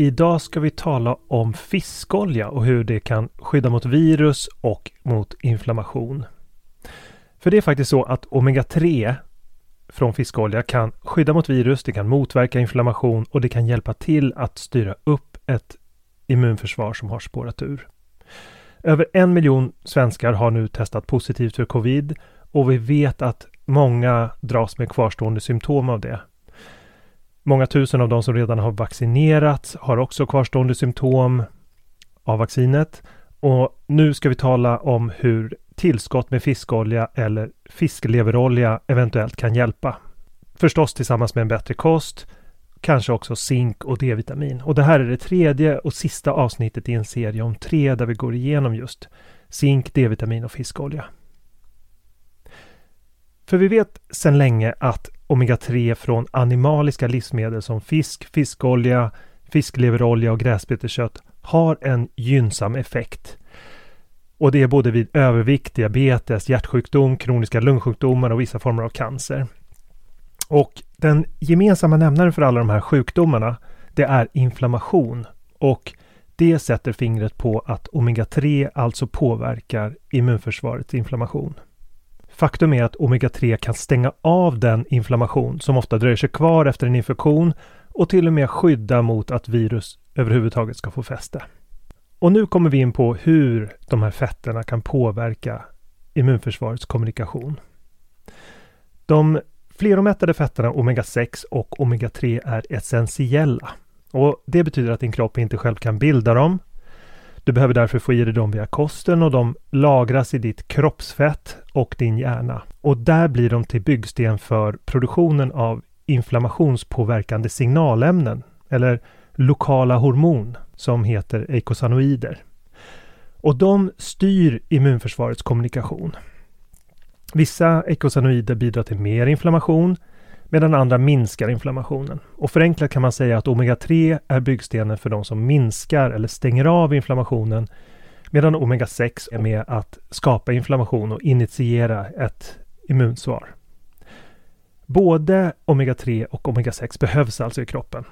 Idag ska vi tala om fiskolja och hur det kan skydda mot virus och mot inflammation. För det är faktiskt så att omega-3 från fiskolja kan skydda mot virus, det kan motverka inflammation och det kan hjälpa till att styra upp ett immunförsvar som har spårat ur. Över en miljon svenskar har nu testat positivt för covid och vi vet att många dras med kvarstående symptom av det. Många tusen av de som redan har vaccinerats har också kvarstående symptom av vaccinet. Och nu ska vi tala om hur tillskott med fiskolja eller fiskleverolja eventuellt kan hjälpa. Förstås tillsammans med en bättre kost, kanske också zink och D-vitamin. Och det här är det tredje och sista avsnittet i en serie om tre där vi går igenom just zink, D-vitamin och fiskolja. För vi vet sedan länge att omega-3 från animaliska livsmedel som fisk, fiskolja, fiskleverolja och gräsbeteskött har en gynnsam effekt. Och det är både vid övervikt, diabetes, hjärtsjukdom, kroniska lungsjukdomar och vissa former av cancer. Och den gemensamma nämnaren för alla de här sjukdomarna, det är inflammation. Och det sätter fingret på att omega-3 alltså påverkar immunförsvarets inflammation. Faktum är att omega-3 kan stänga av den inflammation som ofta dröjer sig kvar efter en infektion och till och med skydda mot att virus överhuvudtaget ska få fäste. Och nu kommer vi in på hur de här fetterna kan påverka immunförsvarets kommunikation. De fleromättade fetterna omega-6 och omega-3 är essentiella. Och Det betyder att din kropp inte själv kan bilda dem du behöver därför få i dig dem via kosten och de lagras i ditt kroppsfett och din hjärna. Och där blir de till byggsten för produktionen av inflammationspåverkande signalämnen eller lokala hormon som heter eikosanoider. Och de styr immunförsvarets kommunikation. Vissa eikosanoider bidrar till mer inflammation medan andra minskar inflammationen. Och förenklat kan man säga att omega-3 är byggstenen för de som minskar eller stänger av inflammationen medan omega-6 är med att skapa inflammation och initiera ett immunsvar. Både omega-3 och omega-6 behövs alltså i kroppen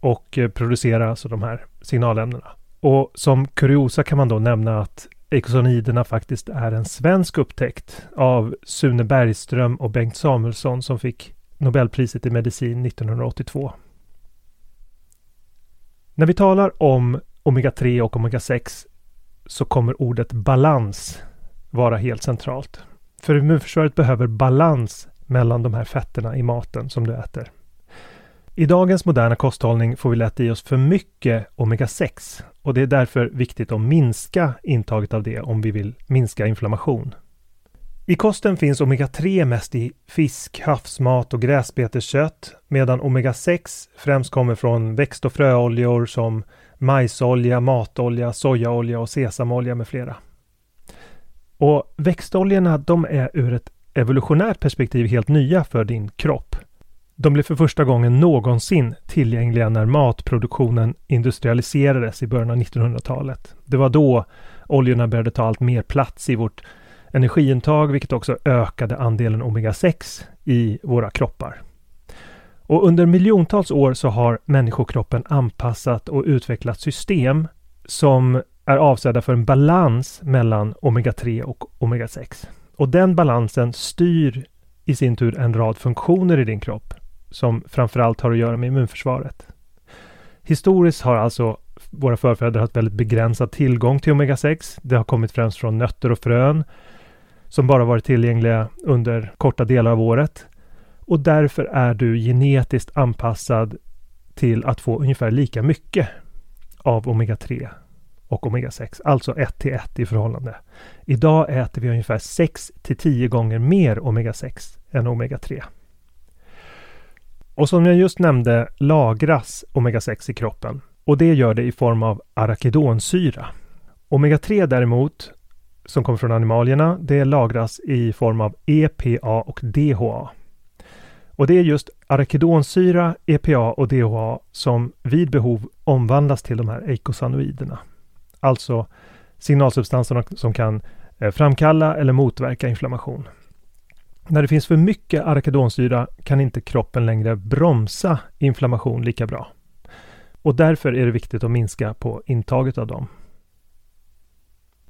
och eh, producerar alltså de här signalämnena. Och som kuriosa kan man då nämna att eikosanoiderna faktiskt är en svensk upptäckt av Sune Bergström och Bengt Samuelsson som fick Nobelpriset i medicin 1982. När vi talar om omega-3 och omega-6 så kommer ordet balans vara helt centralt. För immunförsvaret behöver balans mellan de här fetterna i maten som du äter. I dagens moderna kosthållning får vi lätt i oss för mycket omega-6 och det är därför viktigt att minska intaget av det om vi vill minska inflammation. I kosten finns omega-3 mest i fisk, havsmat och gräsbeteskött medan omega-6 främst kommer från växt och fröoljor som majsolja, matolja, sojaolja och sesamolja med flera. Och växtoljorna de är ur ett evolutionärt perspektiv helt nya för din kropp. De blev för första gången någonsin tillgängliga när matproduktionen industrialiserades i början av 1900-talet. Det var då oljorna började ta allt mer plats i vårt energiintag, vilket också ökade andelen omega-6 i våra kroppar. Och under miljontals år så har människokroppen anpassat och utvecklat system som är avsedda för en balans mellan omega-3 och omega-6. Och den balansen styr i sin tur en rad funktioner i din kropp som framförallt har att göra med immunförsvaret. Historiskt har alltså våra förfäder haft väldigt begränsad tillgång till omega-6. Det har kommit främst från nötter och frön som bara varit tillgängliga under korta delar av året. Och därför är du genetiskt anpassad till att få ungefär lika mycket av omega-3 och omega-6, alltså 1 till 1 i förhållande. Idag äter vi ungefär 6 till 10 gånger mer omega-6 än omega-3. Och som jag just nämnde lagras omega-6 i kroppen och det gör det i form av arachidonsyra. Omega-3 däremot, som kommer från animalierna, det lagras i form av EPA och DHA. Och det är just arachidonsyra, EPA och DHA som vid behov omvandlas till de här eikosanoiderna. Alltså signalsubstanserna som kan eh, framkalla eller motverka inflammation. När det finns för mycket arachidonsyra kan inte kroppen längre bromsa inflammation lika bra. Och därför är det viktigt att minska på intaget av dem.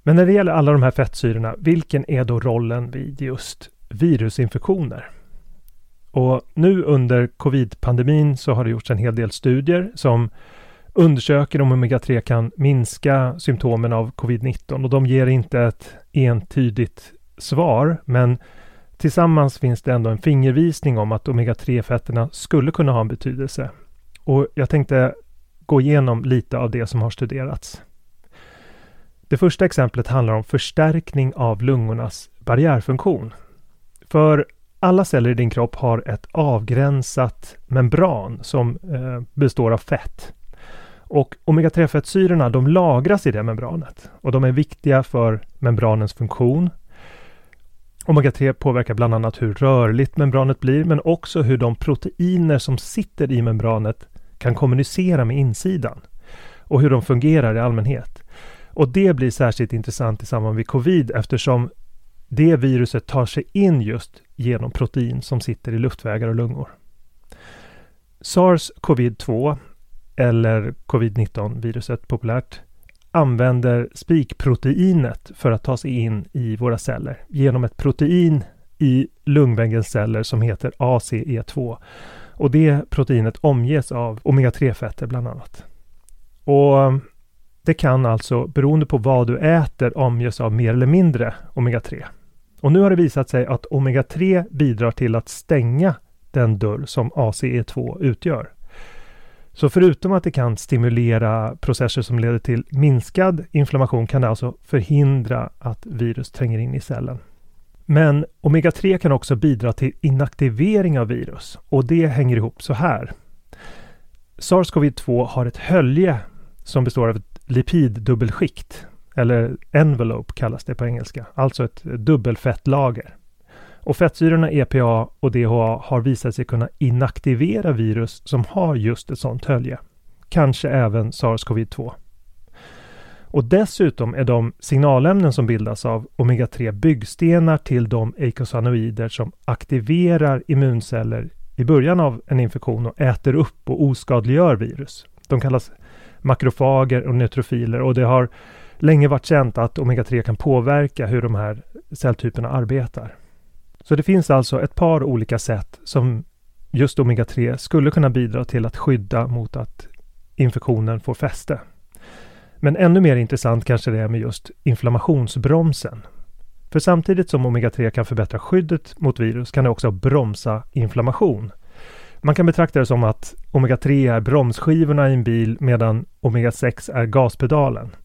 Men när det gäller alla de här fettsyrorna, vilken är då rollen vid just virusinfektioner? Och nu under covid-pandemin så har det gjorts en hel del studier som undersöker om omega-3 kan minska symptomen av covid-19 och de ger inte ett entydigt svar men tillsammans finns det ändå en fingervisning om att omega-3-fetterna skulle kunna ha en betydelse. Och jag tänkte gå igenom lite av det som har studerats. Det första exemplet handlar om förstärkning av lungornas barriärfunktion. För alla celler i din kropp har ett avgränsat membran som eh, består av fett. Och omega-3-fettsyrorna de lagras i det membranet och de är viktiga för membranens funktion. Omega-3 påverkar bland annat hur rörligt membranet blir men också hur de proteiner som sitter i membranet kan kommunicera med insidan och hur de fungerar i allmänhet. Och det blir särskilt intressant i samband med covid eftersom det viruset tar sig in just genom protein som sitter i luftvägar och lungor. SARS-CoV-2 eller covid-19 viruset populärt använder spikproteinet för att ta sig in i våra celler genom ett protein i lungväggens celler som heter ACE2. Och det proteinet omges av omega-3-fetter bland annat. Och det kan alltså, beroende på vad du äter, omges av mer eller mindre omega-3. Och nu har det visat sig att omega-3 bidrar till att stänga den dörr som ACE2 utgör. Så förutom att det kan stimulera processer som leder till minskad inflammation kan det alltså förhindra att virus tränger in i cellen. Men omega-3 kan också bidra till inaktivering av virus och det hänger ihop så här. SARS-CoV-2 har ett hölje som består av ett lipiddubbelskikt eller envelope kallas det på engelska, alltså ett dubbelfettlager. Och fettsyrorna EPA och DHA har visat sig kunna inaktivera virus som har just ett sådant hölje. Kanske även SARS-CoV-2. Och dessutom är de signalämnen som bildas av omega-3 byggstenar till de eikosanoider som aktiverar immunceller i början av en infektion och äter upp och oskadliggör virus. De kallas makrofager och neutrofiler och det har länge varit känt att omega-3 kan påverka hur de här celltyperna arbetar. Så det finns alltså ett par olika sätt som just omega-3 skulle kunna bidra till att skydda mot att infektionen får fäste. Men ännu mer intressant kanske det är med just inflammationsbromsen. För samtidigt som omega-3 kan förbättra skyddet mot virus kan det också bromsa inflammation. Man kan betrakta det som att omega-3 är bromsskivorna i en bil medan omega-6 är gaspedalen.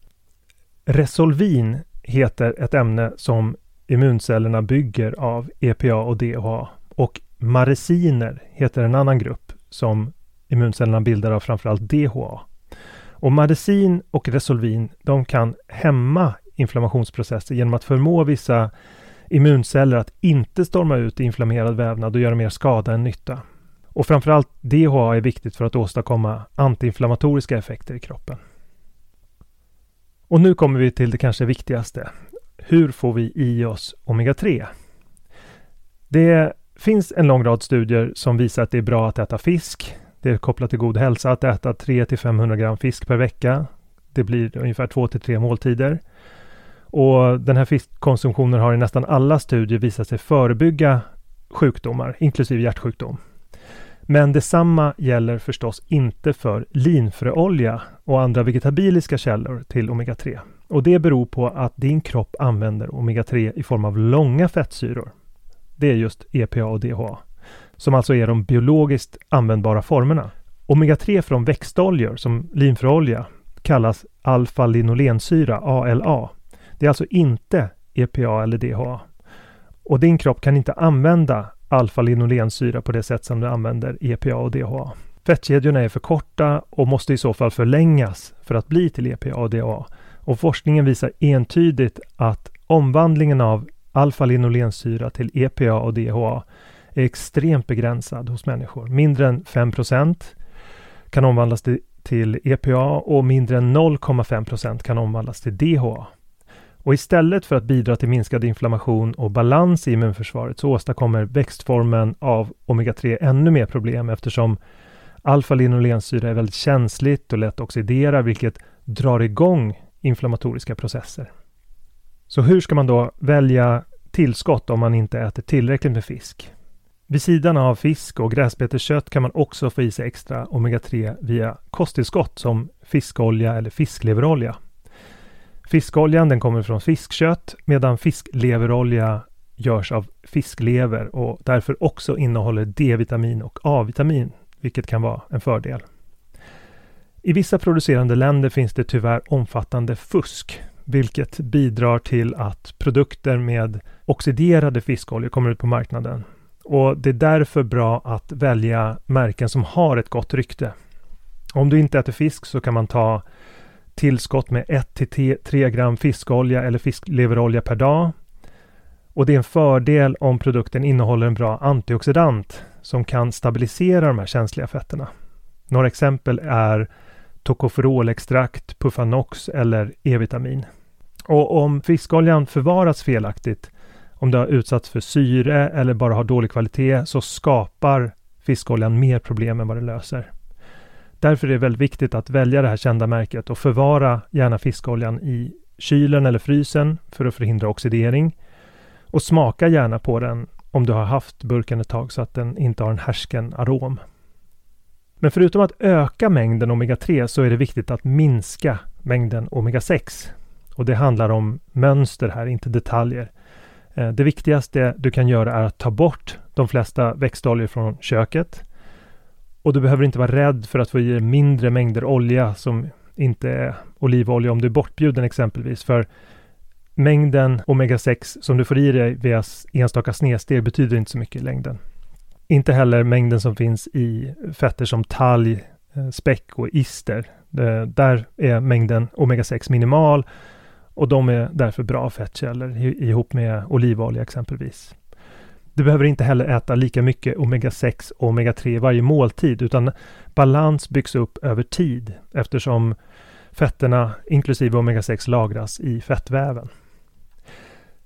Resolvin heter ett ämne som immuncellerna bygger av EPA och DHA och maresiner heter en annan grupp som immuncellerna bildar av framförallt DHA. Och maresin och resolvin de kan hämma inflammationsprocesser genom att förmå vissa immunceller att inte storma ut i inflammerad vävnad och göra mer skada än nytta. Och framförallt DHA är viktigt för att åstadkomma antiinflammatoriska effekter i kroppen. Och nu kommer vi till det kanske viktigaste. Hur får vi i oss omega-3? Det finns en lång rad studier som visar att det är bra att äta fisk. Det är kopplat till god hälsa att äta 3-500 gram fisk per vecka. Det blir ungefär 2-3 måltider. Och den här fiskkonsumtionen har i nästan alla studier visat sig förebygga sjukdomar, inklusive hjärtsjukdom. Men detsamma gäller förstås inte för linfröolja och andra vegetabiliska källor till omega-3. Och det beror på att din kropp använder omega-3 i form av långa fettsyror. Det är just EPA och DHA, som alltså är de biologiskt användbara formerna. Omega-3 från växtoljor som linfröolja kallas alfa-linolensyra, ALA. Det är alltså inte EPA eller DHA. Och din kropp kan inte använda alfa-linolensyra på det sätt som du använder EPA och DHA. Fettkedjorna är för korta och måste i så fall förlängas för att bli till EPA och DHA. Och forskningen visar entydigt att omvandlingen av alfa-linolensyra till EPA och DHA är extremt begränsad hos människor. Mindre än 5% kan omvandlas till EPA och mindre än 0,5% kan omvandlas till DHA. Och istället för att bidra till minskad inflammation och balans i immunförsvaret så åstadkommer växtformen av omega-3 ännu mer problem eftersom alfa-linolensyra är väldigt känsligt och lätt oxiderar vilket drar igång inflammatoriska processer. Så hur ska man då välja tillskott om man inte äter tillräckligt med fisk? Vid sidan av fisk och gräsbeteskött kan man också få i sig extra omega-3 via kosttillskott som fiskolja eller fiskleverolja. Fiskoljan den kommer från fiskkött medan fiskleverolja görs av fisklever och därför också innehåller D-vitamin och A-vitamin, vilket kan vara en fördel. I vissa producerande länder finns det tyvärr omfattande fusk, vilket bidrar till att produkter med oxiderade fiskoljor kommer ut på marknaden. Och det är därför bra att välja märken som har ett gott rykte. Om du inte äter fisk så kan man ta tillskott med 1-3 gram fiskolja eller fiskleverolja per dag. Och det är en fördel om produkten innehåller en bra antioxidant som kan stabilisera de här känsliga fetterna. Några exempel är tokoferolextrakt, Puffanox eller E-vitamin. Och om fiskoljan förvaras felaktigt, om det har utsatts för syre eller bara har dålig kvalitet, så skapar fiskoljan mer problem än vad den löser. Därför är det väldigt viktigt att välja det här kända märket och förvara gärna fiskoljan i kylen eller frysen för att förhindra oxidering. Och smaka gärna på den om du har haft burken ett tag så att den inte har en härsken arom. Men förutom att öka mängden omega-3 så är det viktigt att minska mängden omega-6. Och det handlar om mönster här, inte detaljer. Eh, det viktigaste du kan göra är att ta bort de flesta växtoljor från köket och du behöver inte vara rädd för att få i dig mindre mängder olja som inte är olivolja om du är bortbjuden exempelvis. För mängden omega-6 som du får i dig via enstaka snedsteg betyder inte så mycket i längden. Inte heller mängden som finns i fetter som talg, eh, späck och ister. Där är mängden omega-6 minimal och de är därför bra fettkällor ihop med olivolja exempelvis. Du behöver inte heller äta lika mycket omega-6 och omega-3 varje måltid utan balans byggs upp över tid eftersom fetterna inklusive omega-6 lagras i fettväven.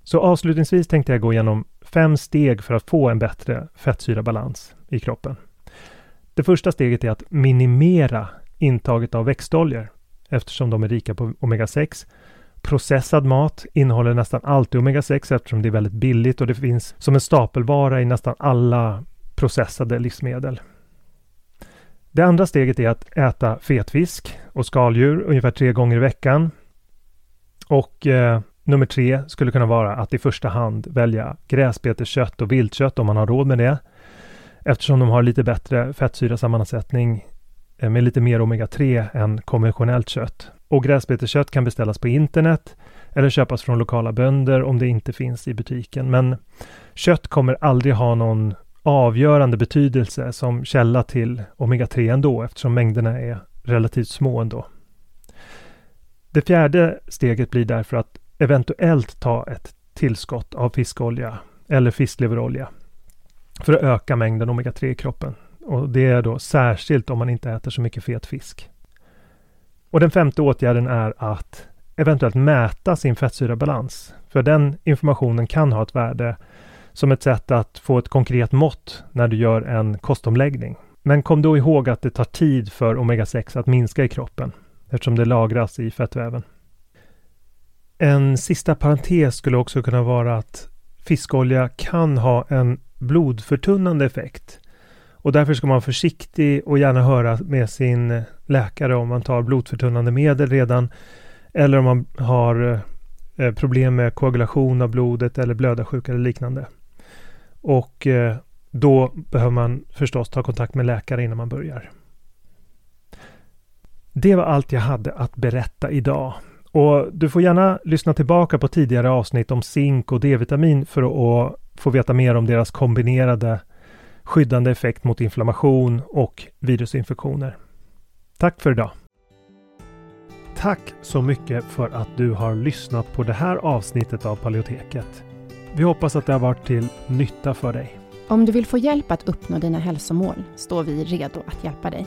Så avslutningsvis tänkte jag gå igenom fem steg för att få en bättre fettsyrabalans i kroppen. Det första steget är att minimera intaget av växtoljor. eftersom de är rika på omega-6. Processad mat innehåller nästan alltid omega-6 eftersom det är väldigt billigt och det finns som en stapelvara i nästan alla processade livsmedel. Det andra steget är att äta fetfisk och skaldjur ungefär tre gånger i veckan. Och eh, nummer tre skulle kunna vara att i första hand välja gräsbeteskött och viltkött om man har råd med det. Eftersom de har lite bättre fettsyrasammansättning eh, med lite mer omega-3 än konventionellt kött. Och gräsbeteskött kan beställas på internet eller köpas från lokala bönder om det inte finns i butiken. Men kött kommer aldrig ha någon avgörande betydelse som källa till omega-3 ändå eftersom mängderna är relativt små ändå. Det fjärde steget blir därför att eventuellt ta ett tillskott av fiskolja eller fiskleverolja för att öka mängden omega-3 i kroppen. Och det är då särskilt om man inte äter så mycket fet fisk. Och den femte åtgärden är att eventuellt mäta sin fettsyrabalans. För den informationen kan ha ett värde som ett sätt att få ett konkret mått när du gör en kostomläggning. Men kom då ihåg att det tar tid för omega-6 att minska i kroppen eftersom det lagras i fettväven. En sista parentes skulle också kunna vara att fiskolja kan ha en blodförtunnande effekt. Och därför ska man vara försiktig och gärna höra med sin läkare om man tar blodförtunnande medel redan eller om man har eh, problem med koagulation av blodet eller blödarsjuka eller liknande. Och eh, då behöver man förstås ta kontakt med läkare innan man börjar. Det var allt jag hade att berätta idag. Och du får gärna lyssna tillbaka på tidigare avsnitt om zink och D-vitamin för att få veta mer om deras kombinerade skyddande effekt mot inflammation och virusinfektioner. Tack för idag! Tack så mycket för att du har lyssnat på det här avsnittet av Paleoteket. Vi hoppas att det har varit till nytta för dig. Om du vill få hjälp att uppnå dina hälsomål står vi redo att hjälpa dig.